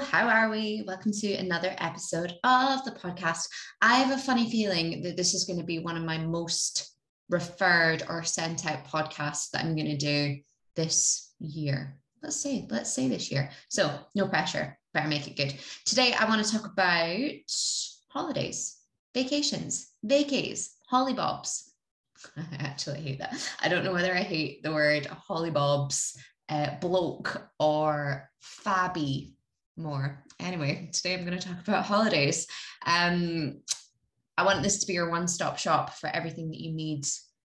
how are we? Welcome to another episode of the podcast. I have a funny feeling that this is going to be one of my most referred or sent out podcasts that I'm going to do this year. Let's say, let's say this year. So, no pressure, better make it good. Today, I want to talk about holidays, vacations, vacays, hollybobs. I actually hate that. I don't know whether I hate the word hollybobs, uh, bloke, or fabby more. Anyway, today I'm going to talk about holidays. Um, I want this to be your one stop shop for everything that you need,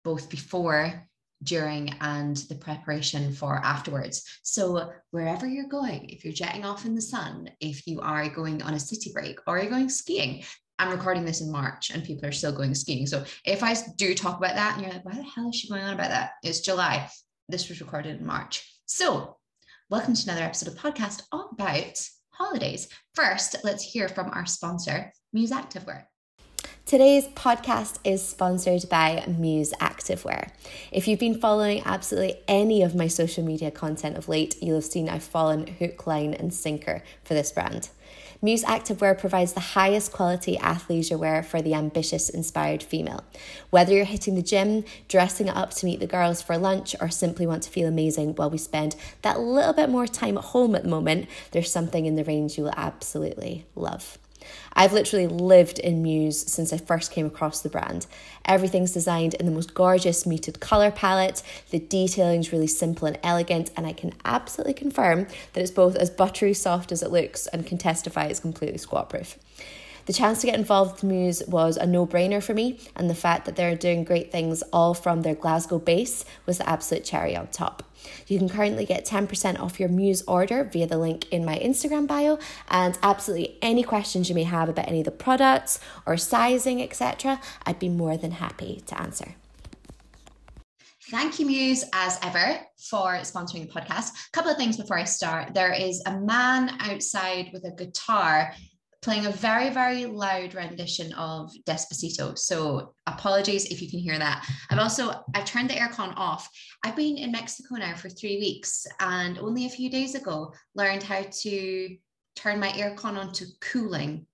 both before, during, and the preparation for afterwards. So, wherever you're going, if you're jetting off in the sun, if you are going on a city break, or you're going skiing, I'm recording this in March and people are still going skiing. So, if I do talk about that and you're like, why the hell is she going on about that? It's July. This was recorded in March. So, welcome to another episode of podcast all about holidays. First, let's hear from our sponsor, Muse Activewear. Today's podcast is sponsored by Muse Activewear. If you've been following absolutely any of my social media content of late, you'll have seen I've fallen hook, line, and sinker for this brand. Muse Activewear provides the highest quality athleisure wear for the ambitious, inspired female. Whether you're hitting the gym, dressing up to meet the girls for lunch, or simply want to feel amazing while we spend that little bit more time at home at the moment, there's something in the range you will absolutely love. I've literally lived in Muse since I first came across the brand. Everything's designed in the most gorgeous muted colour palette, the detailing is really simple and elegant, and I can absolutely confirm that it's both as buttery soft as it looks and can testify it's completely squat proof. The chance to get involved with Muse was a no brainer for me, and the fact that they're doing great things all from their Glasgow base was the absolute cherry on top. You can currently get 10% off your Muse order via the link in my Instagram bio, and absolutely any questions you may have about any of the products or sizing, etc., I'd be more than happy to answer. Thank you, Muse, as ever, for sponsoring the podcast. A couple of things before I start. There is a man outside with a guitar playing a very, very loud rendition of Despacito. So apologies if you can hear that. I've also, I've turned the aircon off. I've been in Mexico now for three weeks and only a few days ago learned how to turn my aircon on to cooling.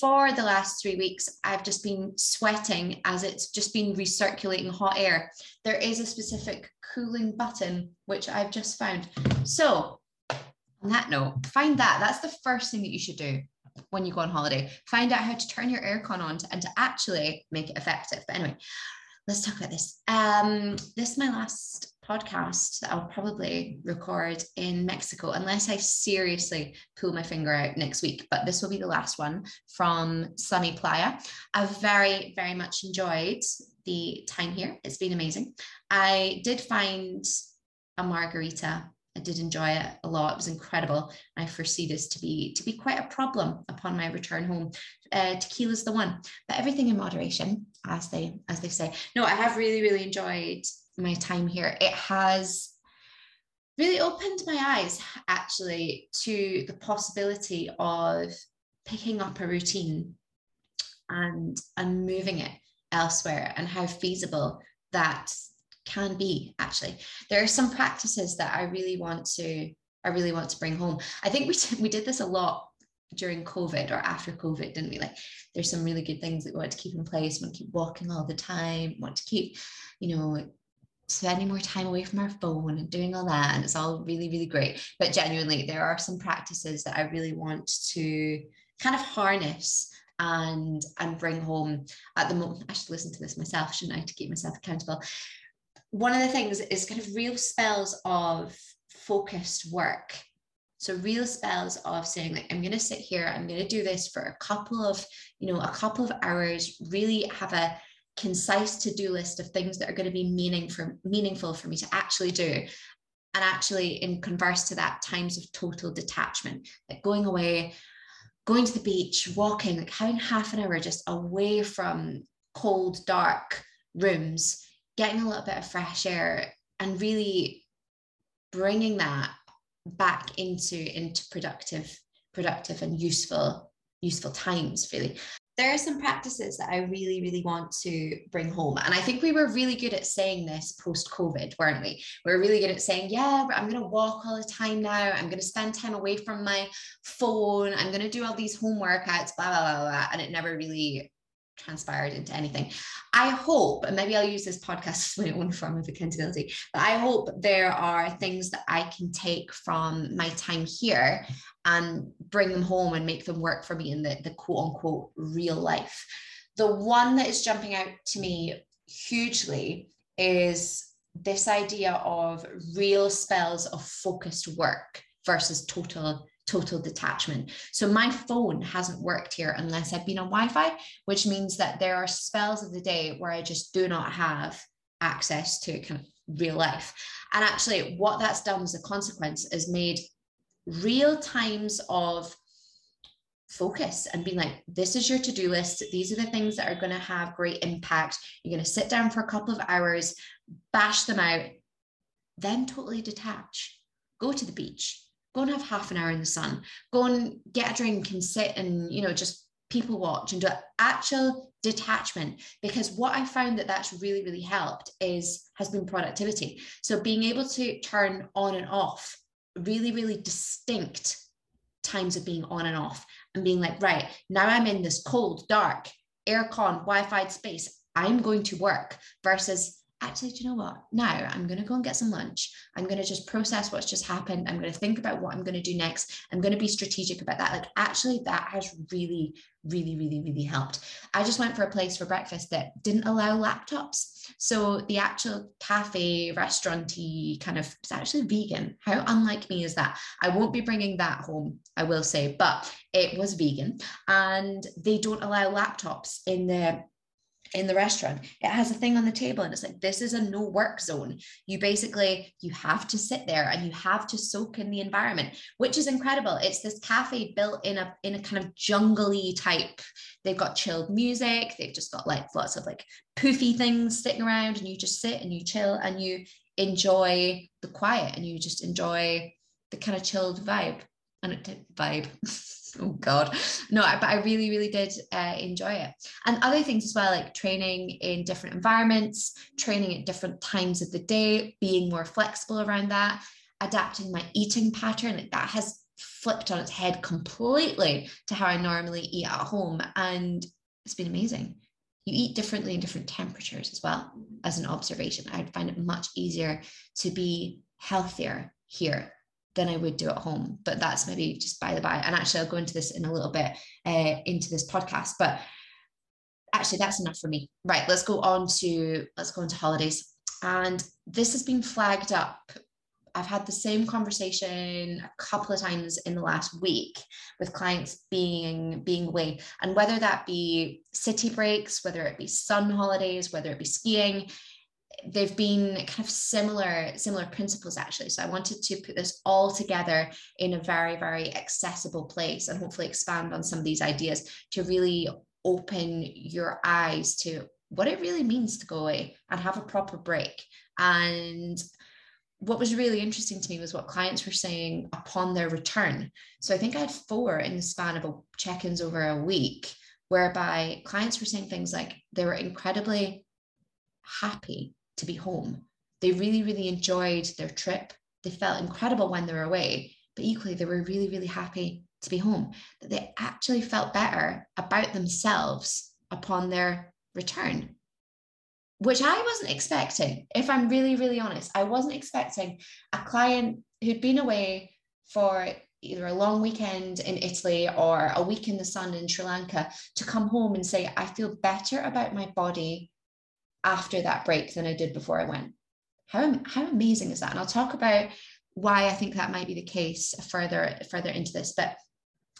For the last three weeks, I've just been sweating as it's just been recirculating hot air. There is a specific cooling button, which I've just found. So on that note, find that. That's the first thing that you should do when you go on holiday. Find out how to turn your aircon on to, and to actually make it effective. But anyway, let's talk about this. Um, this is my last podcast that I'll probably record in Mexico, unless I seriously pull my finger out next week. But this will be the last one from sunny Playa. I've very, very much enjoyed the time here. It's been amazing. I did find a margarita I did enjoy it a lot. It was incredible. I foresee this to be to be quite a problem upon my return home. Uh, tequila's the one, but everything in moderation, as they as they say. No, I have really really enjoyed my time here. It has really opened my eyes actually to the possibility of picking up a routine and and moving it elsewhere and how feasible that can be actually. There are some practices that i really want to i really want to bring home. I think we, we did this a lot during covid or after covid didn't we? Like there's some really good things that we want to keep in place we want to keep walking all the time want to keep you know spending more time away from our phone and doing all that and it's all really really great. But genuinely there are some practices that i really want to kind of harness and and bring home. At the moment i should listen to this myself shouldn't i to keep myself accountable one of the things is kind of real spells of focused work. So real spells of saying like I'm going to sit here, I'm going to do this for a couple of, you know, a couple of hours, really have a concise to-do list of things that are going to be meaning for, meaningful for me to actually do. And actually in converse to that, times of total detachment, like going away, going to the beach, walking, like having half an hour just away from cold, dark rooms getting a little bit of fresh air and really bringing that back into into productive productive and useful useful times really there are some practices that I really, really want to bring home. And I think we were really good at saying this post COVID, weren't we? We were really good at saying, yeah, I'm going to walk all the time now. I'm going to spend time away from my phone. I'm going to do all these home workouts, blah, blah, blah, blah. And it never really transpired into anything. I hope, and maybe I'll use this podcast as my own form of accountability, but I hope there are things that I can take from my time here and bring them home and make them work for me in the, the quote unquote real life. The one that is jumping out to me hugely is this idea of real spells of focused work versus total total detachment. So my phone hasn't worked here unless I've been on Wi-Fi, which means that there are spells of the day where I just do not have access to kind of real life. And actually, what that's done as a consequence is made real times of focus and being like, this is your to-do list. These are the things that are going to have great impact. You're going to sit down for a couple of hours, bash them out, then totally detach. Go to the beach, go and have half an hour in the sun. Go and get a drink and sit and you know just people watch and do actual detachment because what i found that that's really really helped is has been productivity. So being able to turn on and off really really distinct times of being on and off and being like right now i'm in this cold dark aircon wi-fi space. I'm going to work versus actually, do you know what? Now I'm going to go and get some lunch. I'm going to just process what's just happened. I'm going to think about what I'm going to do next. I'm going to be strategic about that. Like, actually, that has really, really, really, really helped. I just went for a place for breakfast that didn't allow laptops. So the actual cafe, restauranty kind of, it's actually vegan. How unlike me is that? I won't be bringing that home, I will say, but it was vegan. And they don't allow laptops in the in the restaurant. It has a thing on the table and it's like this is a no work zone. You basically you have to sit there and you have to soak in the environment which is incredible. It's this cafe built in a in a kind of jungly type. They've got chilled music. They've just got like lots of like poofy things sitting around and you just sit and you chill and you enjoy the quiet and you just enjoy the kind of chilled vibe. And it vibe oh god. No but i really really did uh, enjoy it. And other things as well like training in different environments training at different times of the day being more flexible around that adapting my eating pattern. Like that has flipped on its head completely to how i normally eat at home and it's been amazing. You eat differently in different temperatures as well. As an observation i'd find it much easier to be healthier here than I would do at home. But that's maybe just by the by. And actually, I'll go into this in a little bit uh, into this podcast. But actually, that's enough for me. Right, let's go on to let's go into holidays. And this has been flagged up. I've had the same conversation a couple of times in the last week with clients being being away, and whether that be city breaks, whether it be sun holidays, whether it be skiing, they've been kind of similar similar principles actually. So i wanted to put this all together in a very very accessible place and hopefully expand on some of these ideas to really open your eyes to what it really means to go away and have a proper break. And what was really interesting to me was what clients were saying upon their return. So i think i had four in the span of a check-ins over a week whereby clients were saying things like they were incredibly happy to be home. They really, really enjoyed their trip. They felt incredible when they were away, but equally, they were really, really happy to be home. That they actually felt better about themselves upon their return, which I wasn't expecting. If I'm really, really honest, I wasn't expecting a client who'd been away for either a long weekend in Italy or a week in the sun in Sri Lanka to come home and say, I feel better about my body after that break than I did before I went. How, how amazing is that? And I'll talk about why I think that might be the case further further into this. But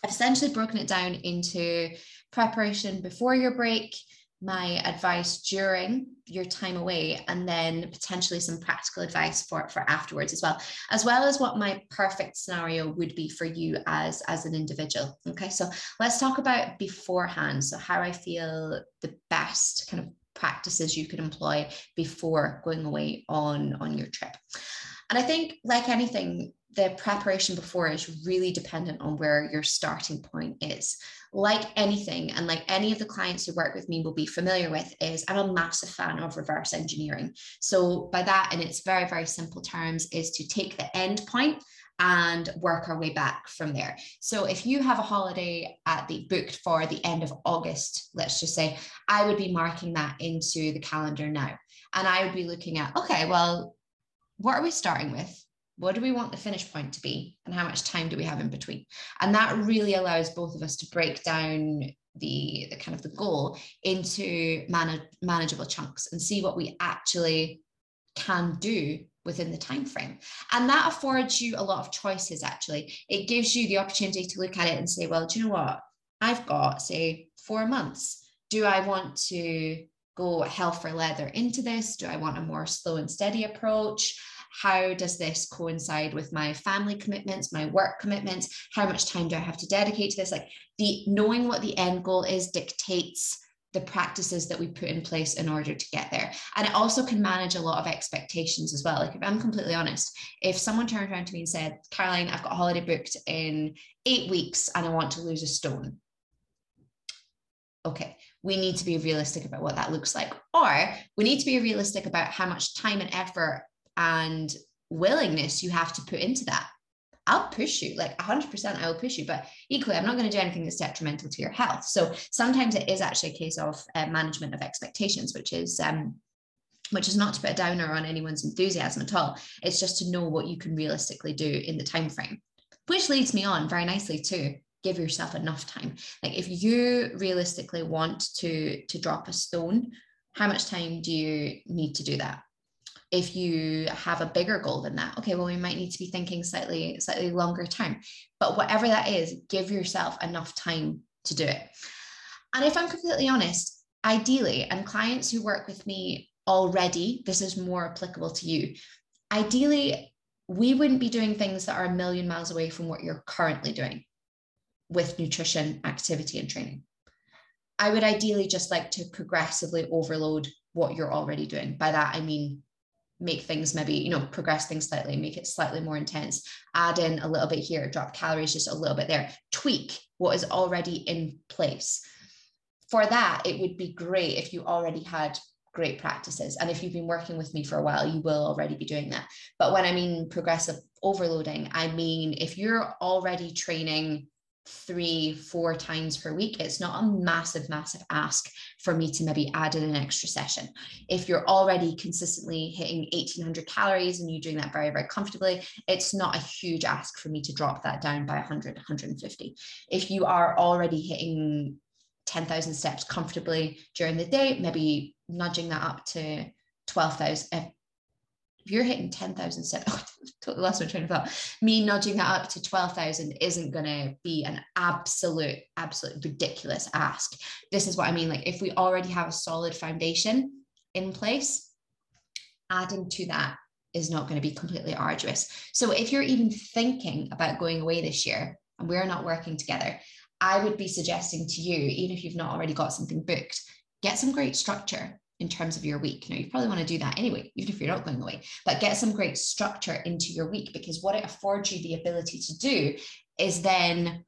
I've essentially broken it down into preparation before your break, my advice during your time away, and then potentially some practical advice for, for afterwards as well, as well as what my perfect scenario would be for you as, as an individual. Okay, so let's talk about beforehand. So, how I feel the best kind of practices you could employ before going away on, on your trip. And I think, like anything, the preparation before is really dependent on where your starting point is. Like anything, and like any of the clients who work with me will be familiar with, is I'm a massive fan of reverse engineering. So, by that, in its very, very simple terms, is to take the end point and work our way back from there. So if you have a holiday at the booked for the end of August, let's just say, I would be marking that into the calendar now. And I would be looking at, okay, well, what are we starting with? What do we want the finish point to be? And how much time do we have in between? And that really allows both of us to break down the, the kind of the goal into manage, manageable chunks and see what we actually can do within the time frame and that affords you a lot of choices actually. It gives you the opportunity to look at it and say well do you know what? I've got say four months. Do i want to go hell for leather into this? Do i want a more slow and steady approach? How does this coincide with my family commitments my work commitments? How much time do i have to dedicate to this? Like the knowing what the end goal is dictates the practices that we put in place in order to get there. And it also can manage a lot of expectations as well. Like, if I'm completely honest, if someone turned around to me and said, Caroline, I've got a holiday booked in eight weeks and I want to lose a stone. Okay, we need to be realistic about what that looks like. Or we need to be realistic about how much time and effort and willingness you have to put into that. I'll push you like 100% I will push you but equally I'm not going to do anything that's detrimental to your health. So sometimes it is actually a case of uh, management of expectations which is um which is not to put a downer on anyone's enthusiasm at all. It's just to know what you can realistically do in the time frame which leads me on very nicely to give yourself enough time. Like if you realistically want to to drop a stone how much time do you need to do that if you have a bigger goal than that okay well we might need to be thinking slightly slightly longer term but whatever that is give yourself enough time to do it. And if i'm completely honest ideally and clients who work with me already this is more applicable to you. Ideally we wouldn't be doing things that are a million miles away from what you're currently doing with nutrition activity and training. I would ideally just like to progressively overload what you're already doing. By that i mean make things maybe you know progress things slightly make it slightly more intense. Add in a little bit here drop calories just a little bit there. Tweak what is already in place. For that it would be great if you already had great practices. And if you've been working with me for a while you will already be doing that. But when i mean progressive overloading i mean if you're already training three, four times per week, it's not a massive, massive ask for me to maybe add in an extra session. If you're already consistently hitting 1800 calories and you're doing that very, very comfortably, it's not a huge ask for me to drop that down by 100, 150. If you are already hitting 10,000 steps comfortably during the day, maybe nudging that up to 12,000, if you're hitting 10,000 steps, oh, totally lost my train of thought. Me nudging that up to 12,000 isn't going to be an absolute, absolute ridiculous ask. This is what I mean. Like, if we already have a solid foundation in place, adding to that is not going to be completely arduous. So, if you're even thinking about going away this year and we're not working together, I would be suggesting to you, even if you've not already got something booked, get some great structure in terms of your week. Now, you probably want to do that anyway, even if you're not going away, but get some great structure into your week because what it affords you the ability to do is then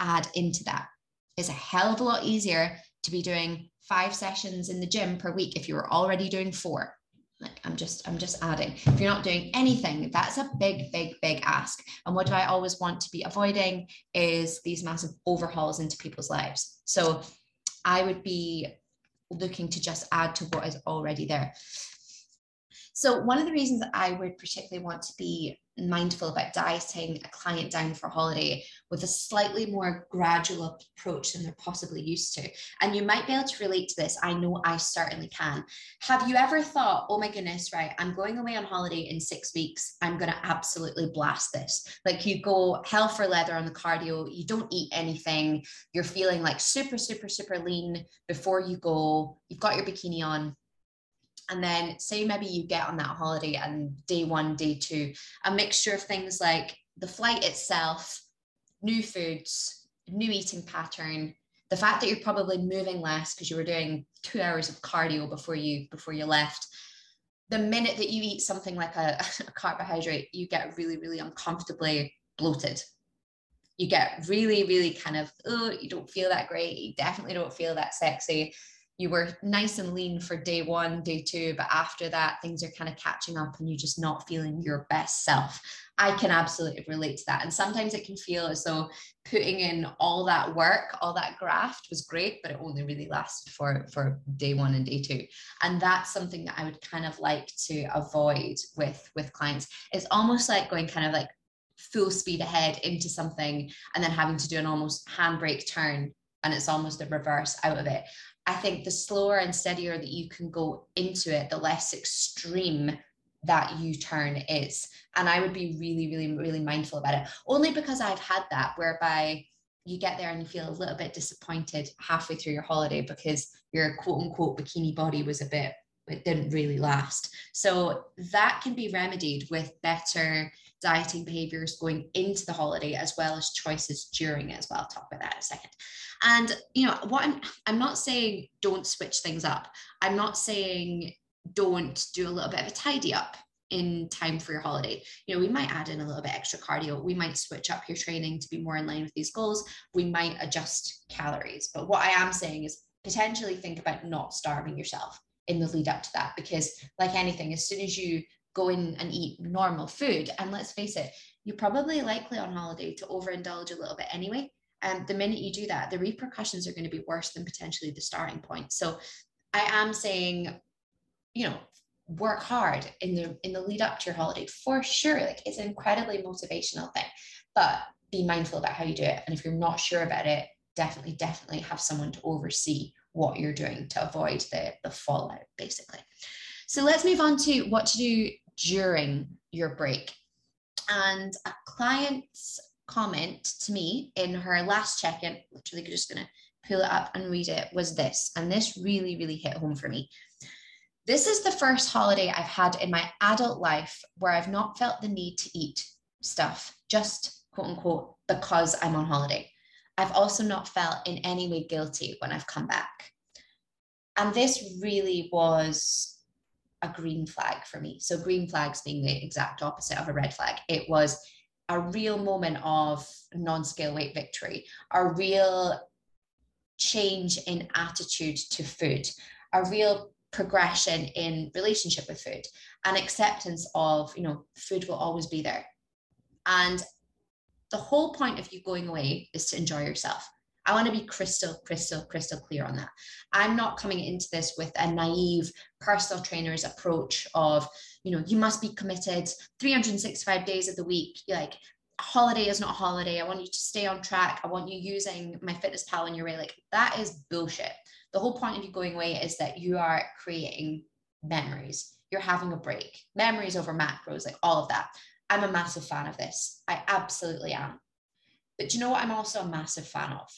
add into that. It's a hell of a lot easier to be doing five sessions in the gym per week if you were already doing four. Like I'm just, I'm just adding. If you're not doing anything, that's a big, big, big ask. And what do I always want to be avoiding is these massive overhauls into people's lives. So I would be looking to just add to what is already there. So one of the reasons I would particularly want to be mindful about dieting a client down for holiday with a slightly more gradual approach than they're possibly used to. And you might be able to relate to this. I know I certainly can. Have you ever thought, oh my goodness, right, I'm going away on holiday in six weeks. I'm going to absolutely blast this. Like you go hell for leather on the cardio, you don't eat anything, you're feeling like super, super, super lean before you go, you've got your bikini on, and then say maybe you get on that holiday and day one, day two, a mixture of things like the flight itself, new foods, new eating pattern, the fact that you're probably moving less because you were doing two hours of cardio before you before you left the minute that you eat something like a, a carbohydrate, you get really, really uncomfortably bloated. You get really, really kind of, oh, you don't feel that great. You definitely don't feel that sexy. You were nice and lean for day one, day two, but after that, things are kind of catching up and you're just not feeling your best self. I can absolutely relate to that. And sometimes it can feel as though putting in all that work, all that graft was great, but it only really lasted for, for day one and day two. And that's something that I would kind of like to avoid with, with clients. It's almost like going kind of like full speed ahead into something and then having to do an almost handbrake turn and it's almost the reverse out of it. I think the slower and steadier that you can go into it, the less extreme that U turn is. And I would be really, really, really mindful about it, only because I've had that whereby you get there and you feel a little bit disappointed halfway through your holiday because your quote unquote bikini body was a bit, it didn't really last. So that can be remedied with better dieting behaviors going into the holiday as well as choices during it as well. I'll talk about that in a second. And you know what I'm I'm not saying don't switch things up. I'm not saying don't do a little bit of a tidy up in time for your holiday. You know, we might add in a little bit extra cardio. We might switch up your training to be more in line with these goals. We might adjust calories. But what I am saying is potentially think about not starving yourself in the lead up to that because like anything as soon as you go in and eat normal food. And let's face it you're probably likely on holiday to overindulge a little bit anyway. And the minute you do that the repercussions are going to be worse than potentially the starting point. So i am saying you know work hard in the in the lead up to your holiday for sure. Like it's an incredibly motivational thing but be mindful about how you do it. And if you're not sure about it definitely definitely have someone to oversee what you're doing to avoid the the fallout basically. So let's move on to what to do during your break and a client's comment to me in her last check-in literally just gonna pull it up and read it was this and this really really hit home for me this is the first holiday I've had in my adult life where I've not felt the need to eat stuff, just quote unquote, because I'm on holiday. I've also not felt in any way guilty when I've come back. And this really was a green flag for me. So, green flags being the exact opposite of a red flag. It was a real moment of non scale weight victory, a real change in attitude to food, a real progression in relationship with food and acceptance of you know food will always be there and the whole point of you going away is to enjoy yourself i want to be crystal crystal crystal clear on that i'm not coming into this with a naive personal trainer's approach of you know you must be committed 365 days of the week like holiday is not a holiday i want you to stay on track i want you using my fitness pal in your way like that is bullshit the whole point of you going away is that you are creating memories. You're having a break, memories over macros, like all of that. I'm a massive fan of this. I absolutely am. But do you know what I'm also a massive fan of?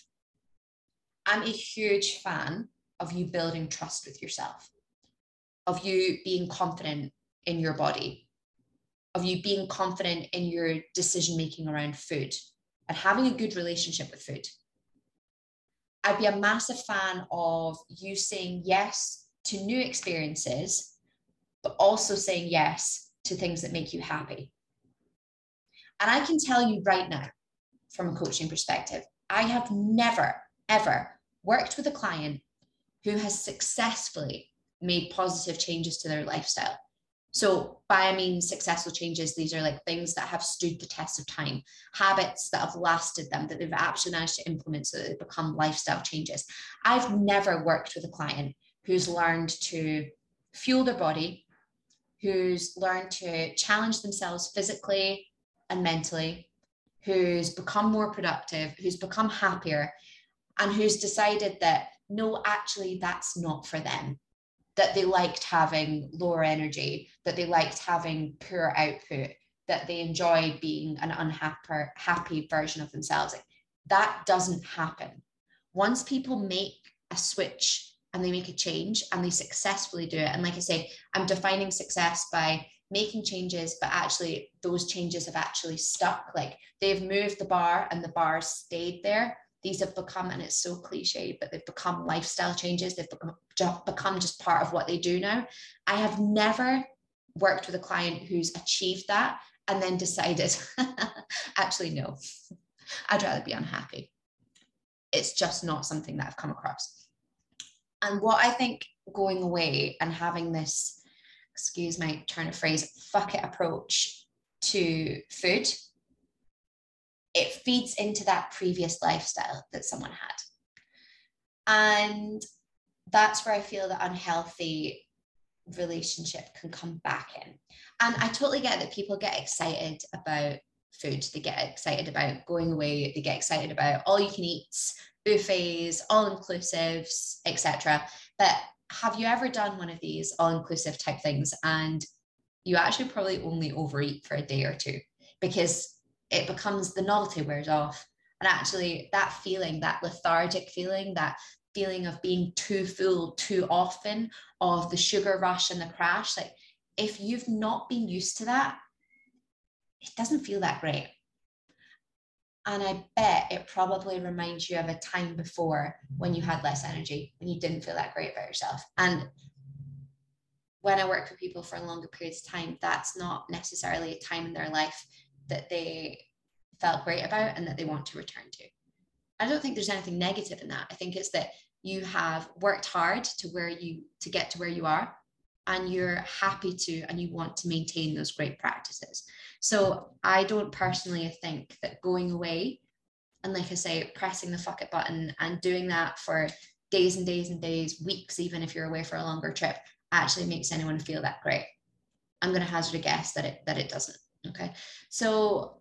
I'm a huge fan of you building trust with yourself, of you being confident in your body, of you being confident in your decision making around food and having a good relationship with food. I'd be a massive fan of you saying yes to new experiences, but also saying yes to things that make you happy. And I can tell you right now, from a coaching perspective, I have never, ever worked with a client who has successfully made positive changes to their lifestyle so, by I mean successful changes, these are like things that have stood the test of time, habits that have lasted them, that they've actually managed to implement so that they become lifestyle changes. I've never worked with a client who's learned to fuel their body, who's learned to challenge themselves physically and mentally, who's become more productive, who's become happier, and who's decided that no, actually, that's not for them that they liked having lower energy, that they liked having poor output, that they enjoyed being an unhappy happy version of themselves. That doesn't happen. Once people make a switch and they make a change and they successfully do it, and like I say, I'm defining success by making changes, but actually those changes have actually stuck. Like they've moved the bar and the bar stayed there these have become, and it's so cliche, but they've become lifestyle changes. They've become, become just part of what they do now. I have never worked with a client who's achieved that and then decided, actually, no, I'd rather be unhappy. It's just not something that I've come across. And what I think going away and having this, excuse my turn of phrase, fuck it approach to food, it feeds into that previous lifestyle that someone had. And that's where I feel that unhealthy relationship can come back in. And I totally get that people get excited about food. They get excited about going away. They get excited about all you can eat, buffets, all inclusives, etc. But have you ever done one of these all inclusive type things and you actually probably only overeat for a day or two because it becomes the novelty wears off. And actually that feeling that lethargic feeling that feeling of being too full too often of the sugar rush and the crash like if you've not been used to that it doesn't feel that great. And i bet it probably reminds you of a time before when you had less energy when you didn't feel that great about yourself. And when i work with people for longer periods of time that's not necessarily a time in their life that they felt great about and that they want to return to. I don't think there's anything negative in that. I think it's that you have worked hard to where you to get to where you are and you're happy to and you want to maintain those great practices. So i don't personally think that going away and like i say pressing the fuck it button and doing that for days and days and days weeks even if you're away for a longer trip actually makes anyone feel that great. I'm going to hazard a guess that it that it doesn't okay so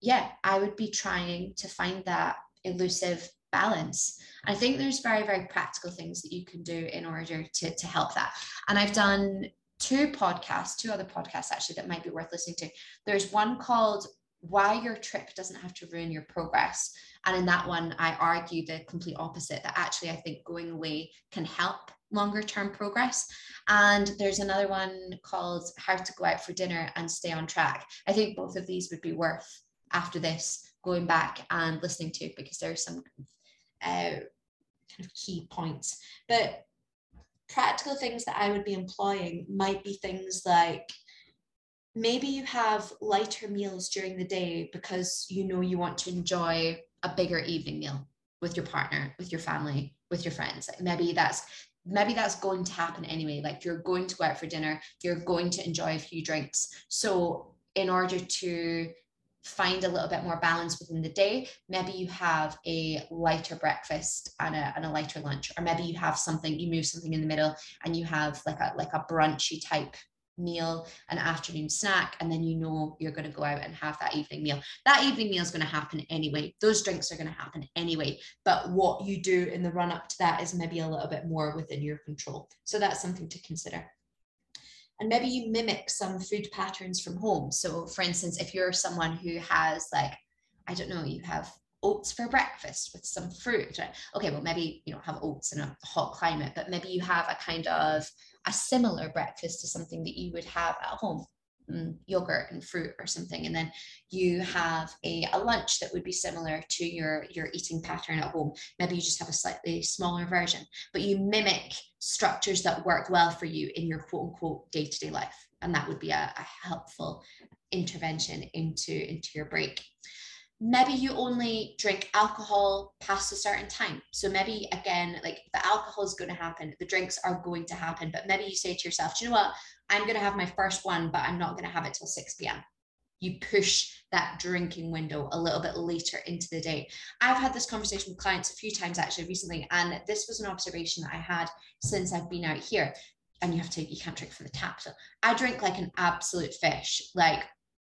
yeah i would be trying to find that elusive balance. I think there's very, very practical things that you can do in order to, to help that. And I've done two podcasts, two other podcasts actually that might be worth listening to. There's one called Why Your Trip Doesn't Have to Ruin Your Progress. And in that one, I argue the complete opposite that actually I think going away can help longer term progress. And there's another one called How to Go Out for Dinner and Stay on Track. I think both of these would be worth after this going back and listening to because there's some uh, kind of key points. But practical things that I would be employing might be things like maybe you have lighter meals during the day because you know you want to enjoy a bigger evening meal with your partner, with your family, with your friends. Maybe that's maybe that's going to happen anyway. Like you're going to go out for dinner, you're going to enjoy a few drinks. So in order to find a little bit more balance within the day maybe you have a lighter breakfast and a, and a lighter lunch or maybe you have something you move something in the middle and you have like a like a brunchy type meal an afternoon snack and then you know you're going to go out and have that evening meal that evening meal is going to happen anyway those drinks are going to happen anyway but what you do in the run up to that is maybe a little bit more within your control so that's something to consider and maybe you mimic some food patterns from home. So, for instance, if you're someone who has, like, I don't know, you have oats for breakfast with some fruit. Right? Okay, well, maybe you don't have oats in a hot climate, but maybe you have a kind of a similar breakfast to something that you would have at home mm, yogurt and fruit or something and then you have a, a lunch that would be similar to your your eating pattern at home. Maybe you just have a slightly smaller version but you mimic structures that work well for you in your quote unquote day-to-day life and that would be a, a helpful intervention into into your break maybe you only drink alcohol past a certain time. So maybe again, like the alcohol is going to happen, the drinks are going to happen, but maybe you say to yourself, do you know what, I'm going to have my first one, but I'm not going to have it till 6 p.m. You push that drinking window a little bit later into the day. I've had this conversation with clients a few times actually recently, and this was an observation that I had since I've been out here. And you have to, you can't drink from the tap. So I drink like an absolute fish, like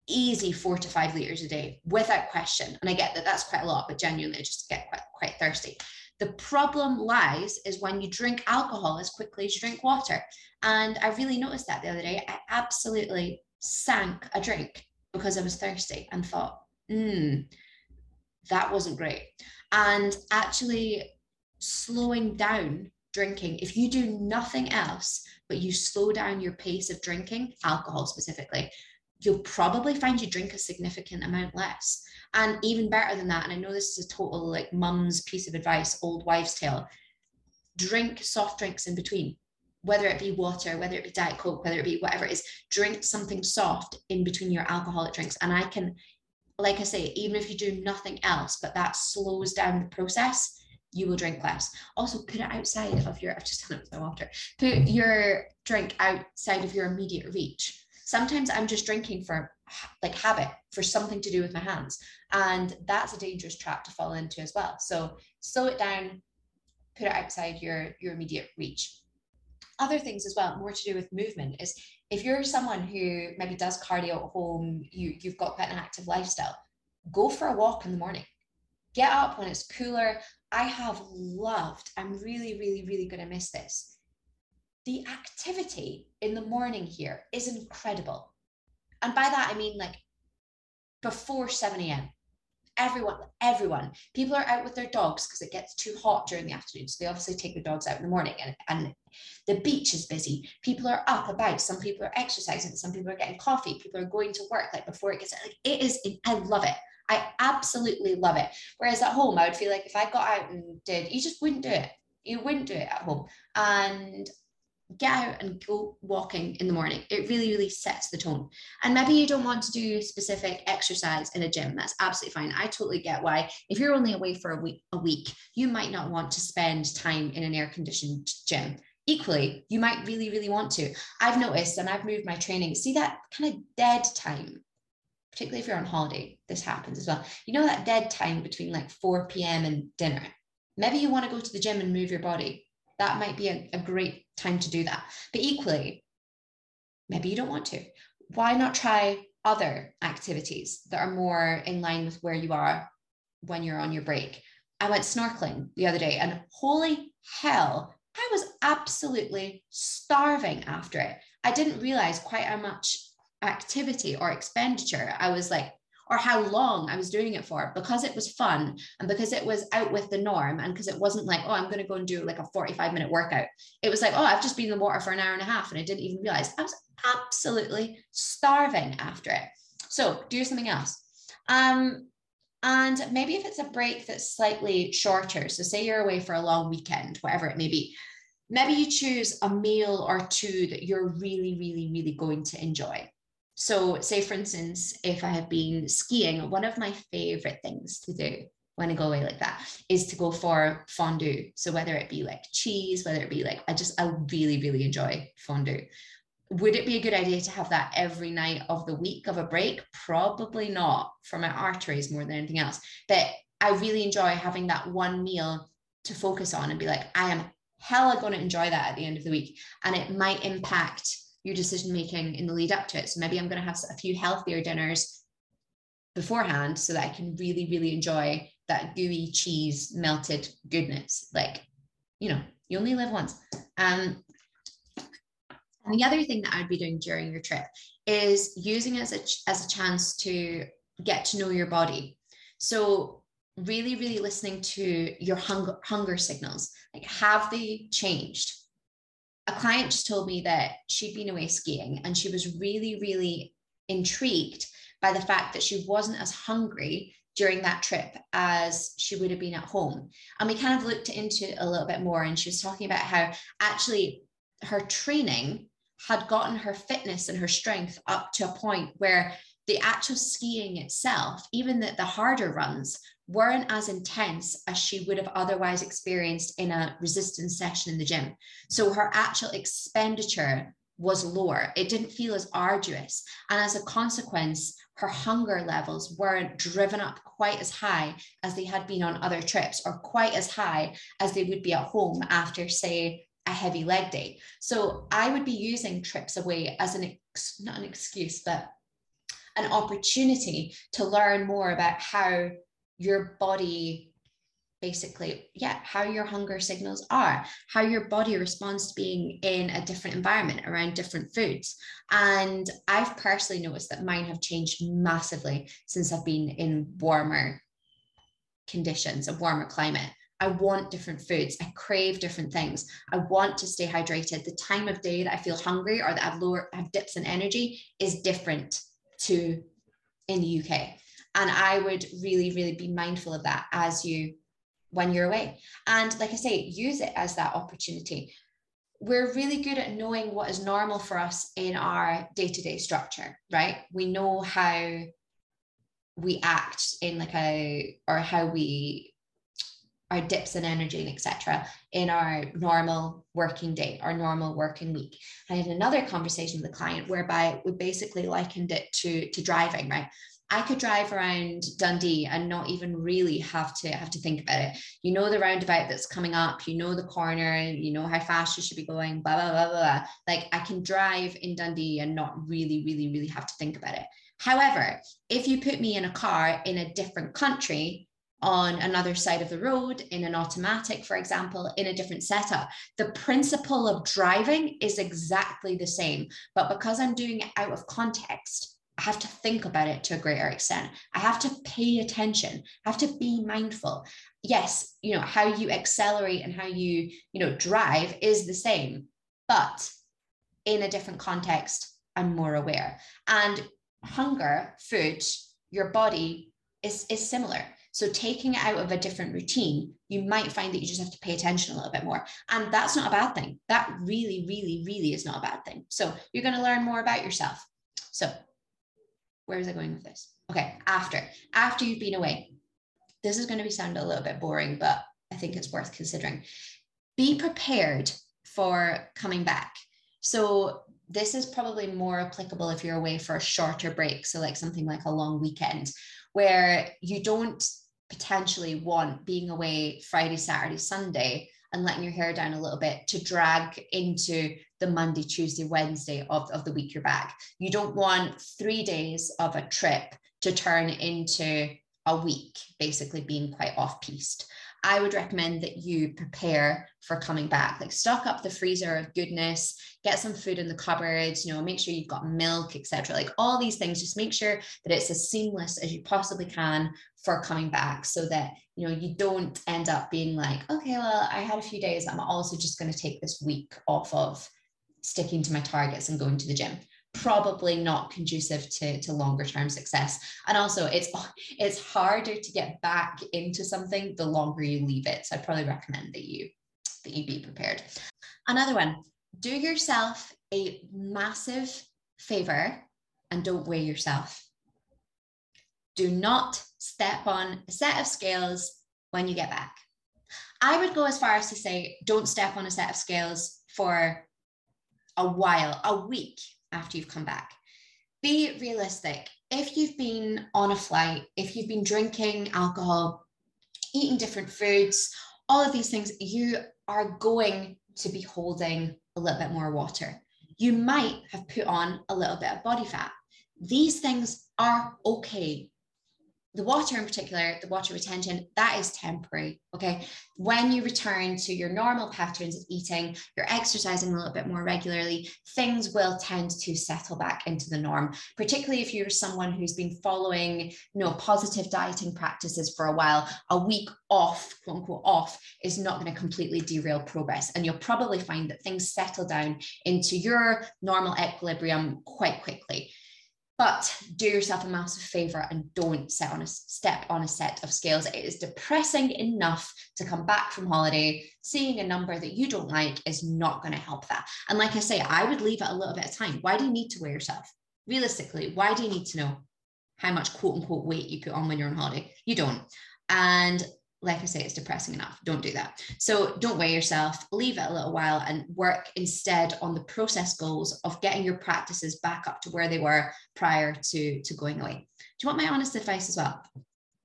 easy four to five liters a day without question. And I get that that's quite a lot, but genuinely I just get quite, quite thirsty. The problem lies is when you drink alcohol as quickly as you drink water. And I really noticed that the other day. I absolutely sank a drink because I was thirsty and thought, hmm, that wasn't great. And actually slowing down drinking, if you do nothing else, but you slow down your pace of drinking, alcohol specifically, you'll probably find you drink a significant amount less. And even better than that, and I know this is a total like mum's piece of advice, old wives' tale drink soft drinks in between. whether it be water, whether it be Diet Coke, whether it be whatever it is, drink something soft in between your alcoholic drinks. And I can, like I say, even if you do nothing else, but that slows down the process, you will drink less. Also, put it outside of your, I've just done it with my water, put your drink outside of your immediate reach. Sometimes I'm just drinking for like habit, for something to do with my hands. And that's a dangerous trap to fall into as well. So slow it down, put it outside your, your immediate reach other things as well, more to do with movement, is if you're someone who maybe does cardio at home, you, you've got quite an active lifestyle, go for a walk in the morning. Get up when it's cooler. I have loved, I'm really, really, really going to miss this. The activity in the morning here is incredible. And by that, I mean like before 7 a.m everyone everyone people are out with their dogs because it gets too hot during the afternoon so they obviously take the dogs out in the morning and, and the beach is busy. People are up about some people are exercising some people are getting coffee people are going to work like before it gets like it is i love it. I absolutely love it. Whereas at home i would feel like if i got out and did you just wouldn't do it. You wouldn't do it at home. And get out and go walking in the morning. It really, really sets the tone. And maybe you don't want to do specific exercise in a gym. That's absolutely fine. I totally get why. If you're only away for a week, a week, you might not want to spend time in an air-conditioned gym. Equally, you might really, really want to. I've noticed, and I've moved my training. See that kind of dead time, particularly if you're on holiday. This happens as well. You know that dead time between like 4 p.m. and dinner. Maybe you want to go to the gym and move your body that might be a, a great time to do that. But equally, maybe you don't want to. Why not try other activities that are more in line with where you are when you're on your break? I went snorkeling the other day and holy hell, I was absolutely starving after it. I didn't realize quite how much activity or expenditure I was like or how long I was doing it for because it was fun and because it was out with the norm and because it wasn't like, oh, I'm going to go and do like a 45 minute workout. It was like, oh, I've just been in the water for an hour and a half and I didn't even realize I was absolutely starving after it. So do something else. Um, and maybe if it's a break that's slightly shorter, so say you're away for a long weekend, whatever it may be, maybe you choose a meal or two that you're really, really, really going to enjoy. So, say for instance, if I have been skiing, one of my favorite things to do when I go away like that is to go for fondue. So, whether it be like cheese, whether it be like, I just, I really, really enjoy fondue. Would it be a good idea to have that every night of the week of a break? Probably not for my arteries more than anything else. But I really enjoy having that one meal to focus on and be like, I am hella going to enjoy that at the end of the week. And it might impact your decision making in the lead up to it. So maybe I'm going to have a few healthier dinners beforehand so that I can really, really enjoy that gooey cheese melted goodness. Like, you know, you only live once. Um, and the other thing that I'd be doing during your trip is using it as a, as a chance to get to know your body. So really, really listening to your hunger, hunger signals. Like, have they changed? A client just told me that she'd been away skiing and she was really, really intrigued by the fact that she wasn't as hungry during that trip as she would have been at home. And we kind of looked into it a little bit more. And she was talking about how actually her training had gotten her fitness and her strength up to a point where the actual skiing itself, even the, the harder runs, weren't as intense as she would have otherwise experienced in a resistance session in the gym. So her actual expenditure was lower. It didn't feel as arduous. And as a consequence, her hunger levels weren't driven up quite as high as they had been on other trips or quite as high as they would be at home after, say, a heavy leg day. So I would be using trips away as an, ex- not an excuse, but an opportunity to learn more about how your body basically yeah how your hunger signals are how your body responds to being in a different environment around different foods and i've personally noticed that mine have changed massively since i've been in warmer conditions a warmer climate I want different foods. I crave different things. I want to stay hydrated. The time of day that I feel hungry or that I've lower have dips in energy is different to in the UK. And I would really, really be mindful of that as you when you're away. And like I say, use it as that opportunity. we're really good at knowing what is normal for us in our day-to-day structure right we know how we act in like a or how we our dips in energy and etc in our normal working day our normal working week i had another conversation with a client whereby we basically likened it to to driving right I could drive around Dundee and not even really have to have to think about it. You know the roundabout that's coming up, you know the corner, you know how fast you should be going, blah blah blah blah. blah. Like I can drive in Dundee and not really, really, really have to think about it. However, if you put me in a car in a different country, on another side of the road in an automatic, for example, in a different setup. The principle of driving is exactly the same, but because I'm doing it out of context, I have to think about it to a greater extent. I have to pay attention. I have to be mindful. Yes, you know, how you accelerate and how you, you know, drive is the same, but in a different context, I'm more aware. And hunger, food, your body is, is similar. So taking it out of a different routine, you might find that you just have to pay attention a little bit more. And that's not a bad thing. That really, really, really is not a bad thing. So you're going to learn more about yourself. So where is I going with this? Okay, after after you've been away. This is going to be sound a little bit boring, but I think it's worth considering. Be prepared for coming back. So this is probably more applicable if you're away for a shorter break. So like something like a long weekend where you don't potentially want being away Friday, Saturday, Sunday and letting your hair down a little bit to drag into the Monday, Tuesday, Wednesday of, of the week you're back. You don't want three days of a trip to turn into a week, basically being quite off piste. I would recommend that you prepare for coming back. Like stock up the freezer of goodness, get some food in the cupboards, you know, make sure you've got milk, etc. Like all these things, just make sure that it's as seamless as you possibly can for coming back so that you know you don't end up being like, okay, well, I had a few days. I'm also just going to take this week off of sticking to my targets and going to the gym. Probably not conducive to, to longer term success. And also it's it's harder to get back into something the longer you leave it. So I'd probably recommend that you that you be prepared. Another one do yourself a massive favor and don't weigh yourself. Do not step on a set of scales when you get back. I would go as far as to say don't step on a set of scales for a while a week after you've come back. Be realistic. If you've been on a flight, if you've been drinking alcohol, eating different foods, all of these things, you are going to be holding a little bit more water. You might have put on a little bit of body fat. These things are okay the water in particular, the water retention, that is temporary. Okay. When you return to your normal patterns of eating, you're exercising a little bit more regularly, things will tend to settle back into the norm, particularly if you're someone who's been following you know, positive dieting practices for a while. A week off, quote unquote, off is not going to completely derail progress. And you'll probably find that things settle down into your normal equilibrium quite quickly. But do yourself a massive favor and don't set on a step on a set of scales. It is depressing enough to come back from holiday, seeing a number that you don't like is not going to help that. And like I say, I would leave it a little bit of time. Why do you need to weigh yourself? Realistically, why do you need to know how much quote unquote weight you put on when you're on holiday? You don't. And like I say, it's depressing enough. Don't do that. So don't weigh yourself, leave it a little while and work instead on the process goals of getting your practices back up to where they were prior to, to going away. Do you want my honest advice as well?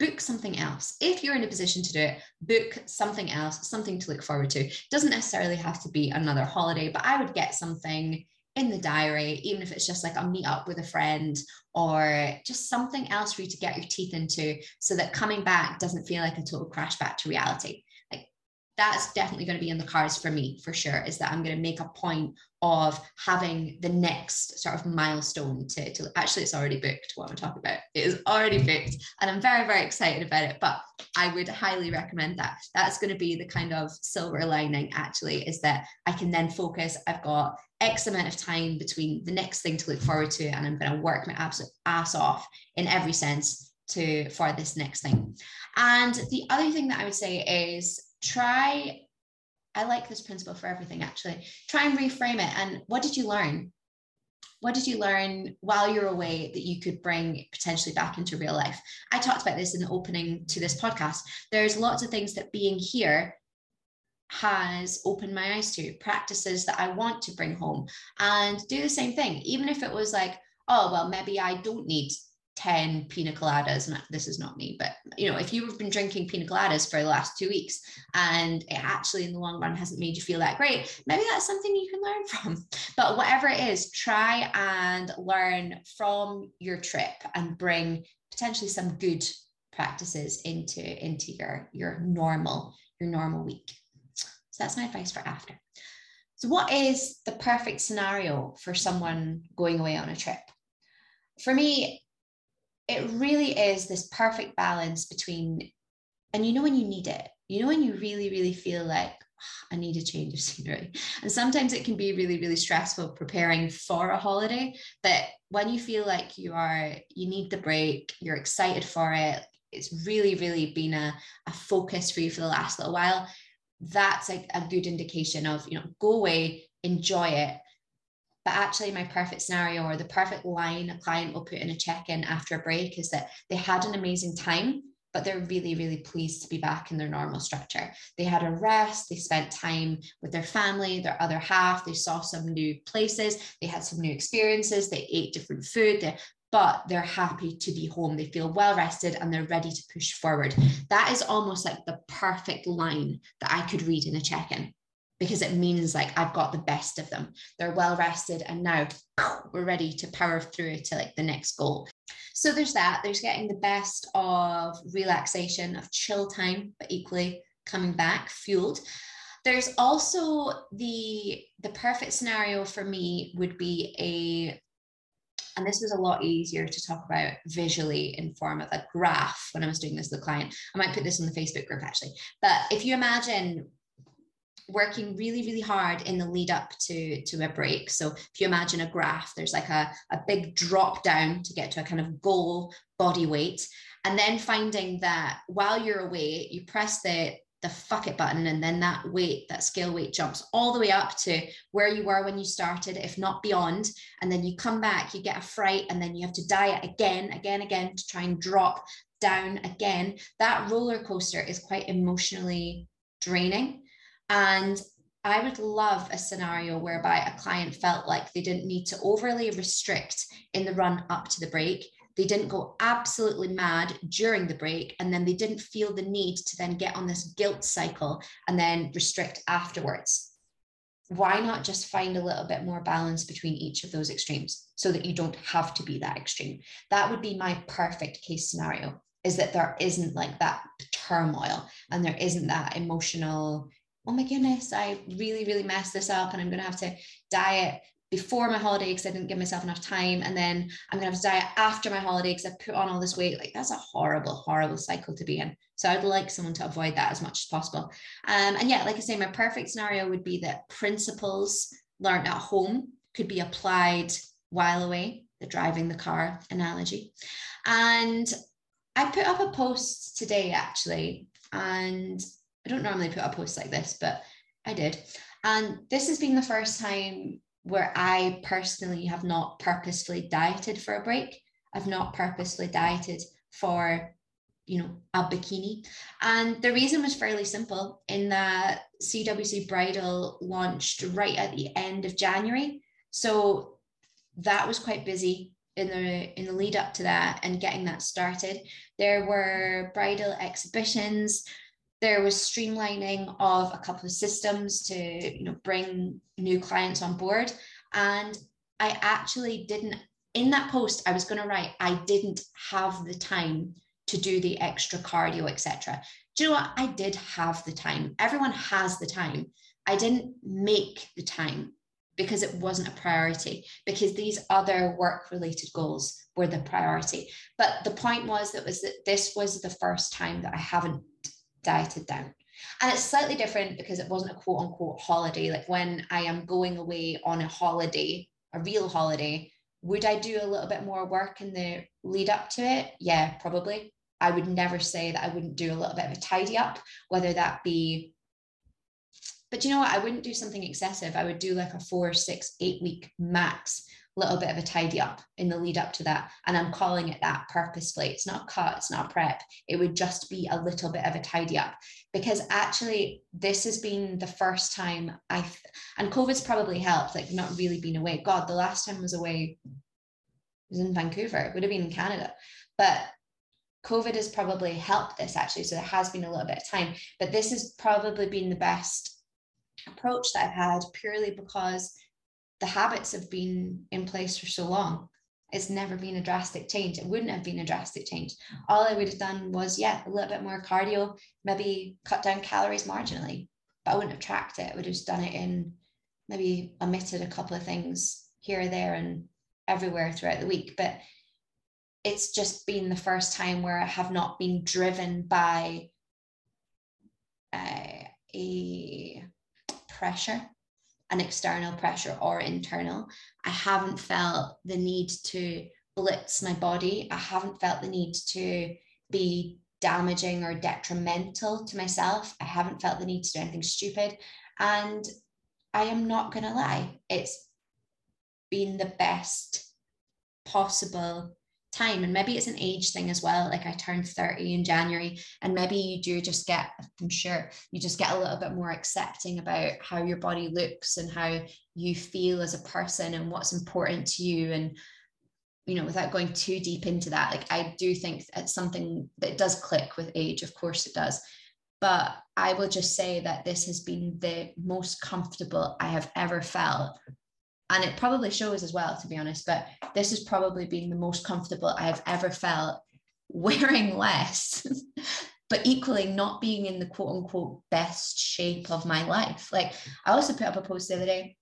Book something else. If you're in a position to do it, book something else, something to look forward to. Doesn't necessarily have to be another holiday, but I would get something in the diary, even if it's just like a meet up with a friend or just something else for you to get your teeth into so that coming back doesn't feel like a total crash back to reality. Like that's definitely going to be in the cards for me for sure, is that I'm going to make a point of having the next sort of milestone to, to actually it's already booked what I'm talking about. It is already mm-hmm. booked and I'm very, very excited about it. But I would highly recommend that. That's going to be the kind of silver lining actually, is that I can then focus. I've got X amount of time between the next thing to look forward to, and I'm going to work my absolute ass off in every sense to for this next thing. And the other thing that I would say is try I like this principle for everything actually. Try and reframe it. And what did you learn? What did you learn while you're away that you could bring potentially back into real life? I talked about this in the opening to this podcast. There's lots of things that being here has opened my eyes to, practices that I want to bring home and do the same thing. Even if it was like, oh, well, maybe I don't need 10 pina coladas and this is not me but you know if you've been drinking pina coladas for the last two weeks and it actually in the long run hasn't made you feel that great maybe that's something you can learn from. But whatever it is try and learn from your trip and bring potentially some good practices into into your your normal your normal week. So that's my advice for after. So what is the perfect scenario for someone going away on a trip? For me it really is this perfect balance between, and you know when you need it, you know when you really, really feel like, oh, I need a change of scenery. And sometimes it can be really, really stressful preparing for a holiday. But when you feel like you are, you need the break, you're excited for it, it's really, really been a, a focus for you for the last little while. That's like a good indication of, you know, go away, enjoy it, but actually, my perfect scenario or the perfect line a client will put in a check in after a break is that they had an amazing time, but they're really, really pleased to be back in their normal structure. They had a rest, they spent time with their family, their other half, they saw some new places, they had some new experiences, they ate different food, they, but they're happy to be home. They feel well rested and they're ready to push forward. That is almost like the perfect line that I could read in a check in because it means like I've got the best of them. They're well rested and now we're ready to power through to like the next goal. So there's that. There's getting the best of relaxation, of chill time, but equally coming back fueled. There's also the the perfect scenario for me would be a and this was a lot easier to talk about visually in form of a graph when I was doing this with the client. I might put this in the Facebook group actually. But if you imagine working really really hard in the lead up to to a break. So if you imagine a graph there's like a, a big drop down to get to a kind of goal body weight. And then finding that while you're away you press the the fuck it button and then that weight that scale weight jumps all the way up to where you were when you started if not beyond. And then you come back you get a fright and then you have to diet again again again to try and drop down again. That roller coaster is quite emotionally draining and I would love a scenario whereby a client felt like they didn't need to overly restrict in the run up to the break. They didn't go absolutely mad during the break, and then they didn't feel the need to then get on this guilt cycle and then restrict afterwards. Why not just find a little bit more balance between each of those extremes so that you don't have to be that extreme? That would be my perfect case scenario is that there isn't like that turmoil and there isn't that emotional oh my goodness, I really, really messed this up and I'm going to have to diet before my holiday because I didn't give myself enough time. And then I'm going to have to diet after my holiday because I put on all this weight. Like that's a horrible, horrible cycle to be in. So I'd like someone to avoid that as much as possible. Um, and yeah, like I say, my perfect scenario would be that principles learned at home could be applied while away, the driving the car analogy. And I put up a post today actually, and I don't normally put a post like this, but I did. And this has been the first time where I personally have not purposefully dieted for a break. I've not purposefully dieted for, you know, a bikini. And the reason was fairly simple in that CWC Bridal launched right at the end of January. So that was quite busy in the in the lead up to that and getting that started. There were bridal exhibitions, there was streamlining of a couple of systems to you know bring new clients on board. And i actually didn't in that post i was going to write i didn't have the time to do the extra cardio etc do you know what? I did have the time. Everyone has the time. I didn't make the time because it wasn't a priority because these other work related goals were the priority. But the point was that was that this was the first time that i haven't dieted down. And it's slightly different because it wasn't a quote unquote holiday. Like when I am going away on a holiday, a real holiday, would I do a little bit more work in the lead up to it? Yeah, probably. I would never say that I wouldn't do a little bit of a tidy up, whether that be but you know what? I wouldn't do something excessive. I would do like a four, six, eight week max little bit of a tidy up in the lead up to that. And I'm calling it that purposefully. It's not cut, it's not prep. It would just be a little bit of a tidy up because actually this has been the first time I've, and COVID's probably helped, like not really being away. God, the last time I was away was in Vancouver. It would have been in Canada. But COVID has probably helped this actually. So there has been a little bit of time, but this has probably been the best approach that I've had purely because the habits have been in place for so long. It's never been a drastic change. It wouldn't have been a drastic change. All I would have done was, yeah, a little bit more cardio, maybe cut down calories marginally, but I wouldn't have tracked it. I would have just done it in maybe omitted a couple of things here there and everywhere throughout the week. But it's just been the first time where I have not been driven by uh, a pressure an external pressure or internal. I haven't felt the need to blitz my body. I haven't felt the need to be damaging or detrimental to myself. I haven't felt the need to do anything stupid. And I am not going to lie, it's been the best possible time and maybe it's an age thing as well like i turned 30 in january and maybe you do just get i'm sure you just get a little bit more accepting about how your body looks and how you feel as a person and what's important to you. And you know without going too deep into that like i do think it's something that does click with age of course it does. But i will just say that this has been the most comfortable i have ever felt and it probably shows as well to be honest but this has probably been the most comfortable i've ever felt wearing less but equally not being in the quote unquote best shape of my life. Like i also put up a post the other day.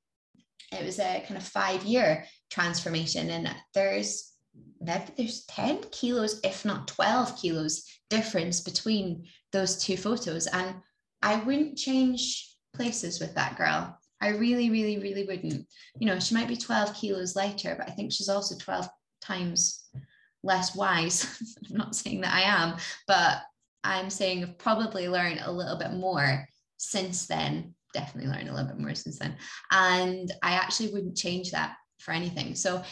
It was a kind of five year transformation and there's maybe there's 10 kilos if not 12 kilos difference between those two photos. And i wouldn't change places with that girl I really, really, really wouldn't. You know, she might be 12 kilos lighter, but I think she's also 12 times less wise. I'm not saying that I am, but I'm saying I've probably learned a little bit more since then. Definitely learned a little bit more since then. And I actually wouldn't change that for anything. So,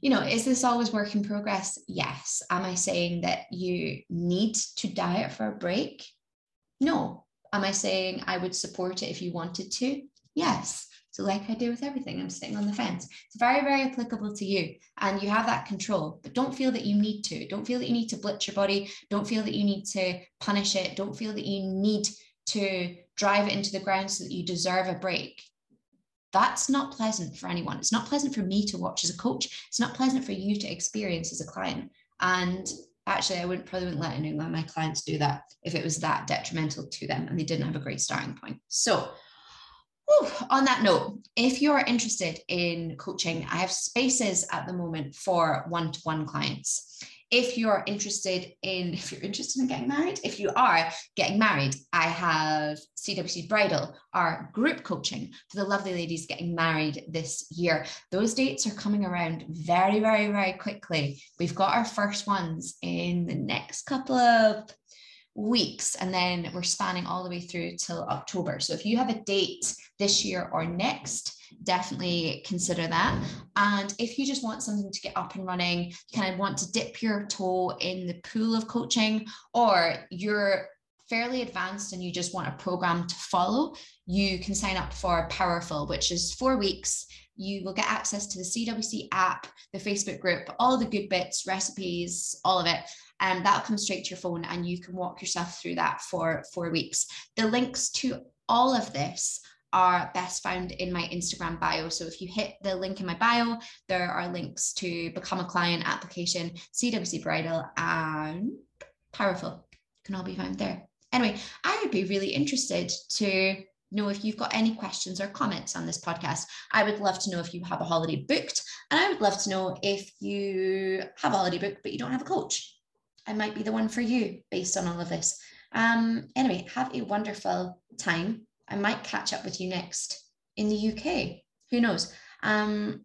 you know, is this always work in progress? Yes. Am I saying that you need to diet for a break? No. Am I saying I would support it if you wanted to? Yes. So, like I do with everything, I'm sitting on the fence. It's very, very applicable to you, and you have that control. But don't feel that you need to. Don't feel that you need to blitz your body. Don't feel that you need to punish it. Don't feel that you need to drive it into the ground so that you deserve a break. That's not pleasant for anyone. It's not pleasant for me to watch as a coach. It's not pleasant for you to experience as a client. And actually, I wouldn't probably wouldn't let any of my clients do that if it was that detrimental to them and they didn't have a great starting point. So Whew, on that note, if you're interested in coaching, I have spaces at the moment for one to one clients. If you're interested in, if you're interested in getting married, if you are getting married, I have CWC Bridal, our group coaching for the lovely ladies getting married this year. Those dates are coming around very, very, very quickly. We've got our first ones in the next couple of weeks and then we're spanning all the way through till October. So if you have a date this year or next, definitely consider that. And if you just want something to get up and running, you kind of want to dip your toe in the pool of coaching, or you're fairly advanced and you just want a program to follow, you can sign up for Powerful, which is four weeks. You will get access to the CWC app, the Facebook group, all the good bits, recipes, all of it and um, that'll come straight to your phone and you can walk yourself through that for four weeks. The links to all of this are best found in my Instagram bio. So if you hit the link in my bio, there are links to become a client application, CWC Bridal, and Powerful can all be found there. Anyway, I would be really interested to know if you've got any questions or comments on this podcast. I would love to know if you have a holiday booked, and I would love to know if you have a holiday booked but you don't have a coach. I might be the one for you based on all of this. Um, anyway, have a wonderful time. I might catch up with you next in the UK. Who knows? Um,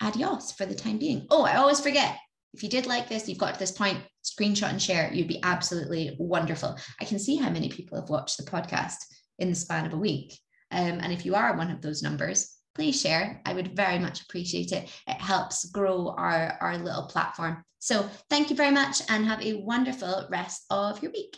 adios for the time being. Oh, I always forget. If you did like this, you've got to this point, screenshot and share. You'd be absolutely wonderful. I can see how many people have watched the podcast in the span of a week. Um, and if you are one of those numbers, please share. I would very much appreciate it. It helps grow our, our little platform. So thank you very much and have a wonderful rest of your week.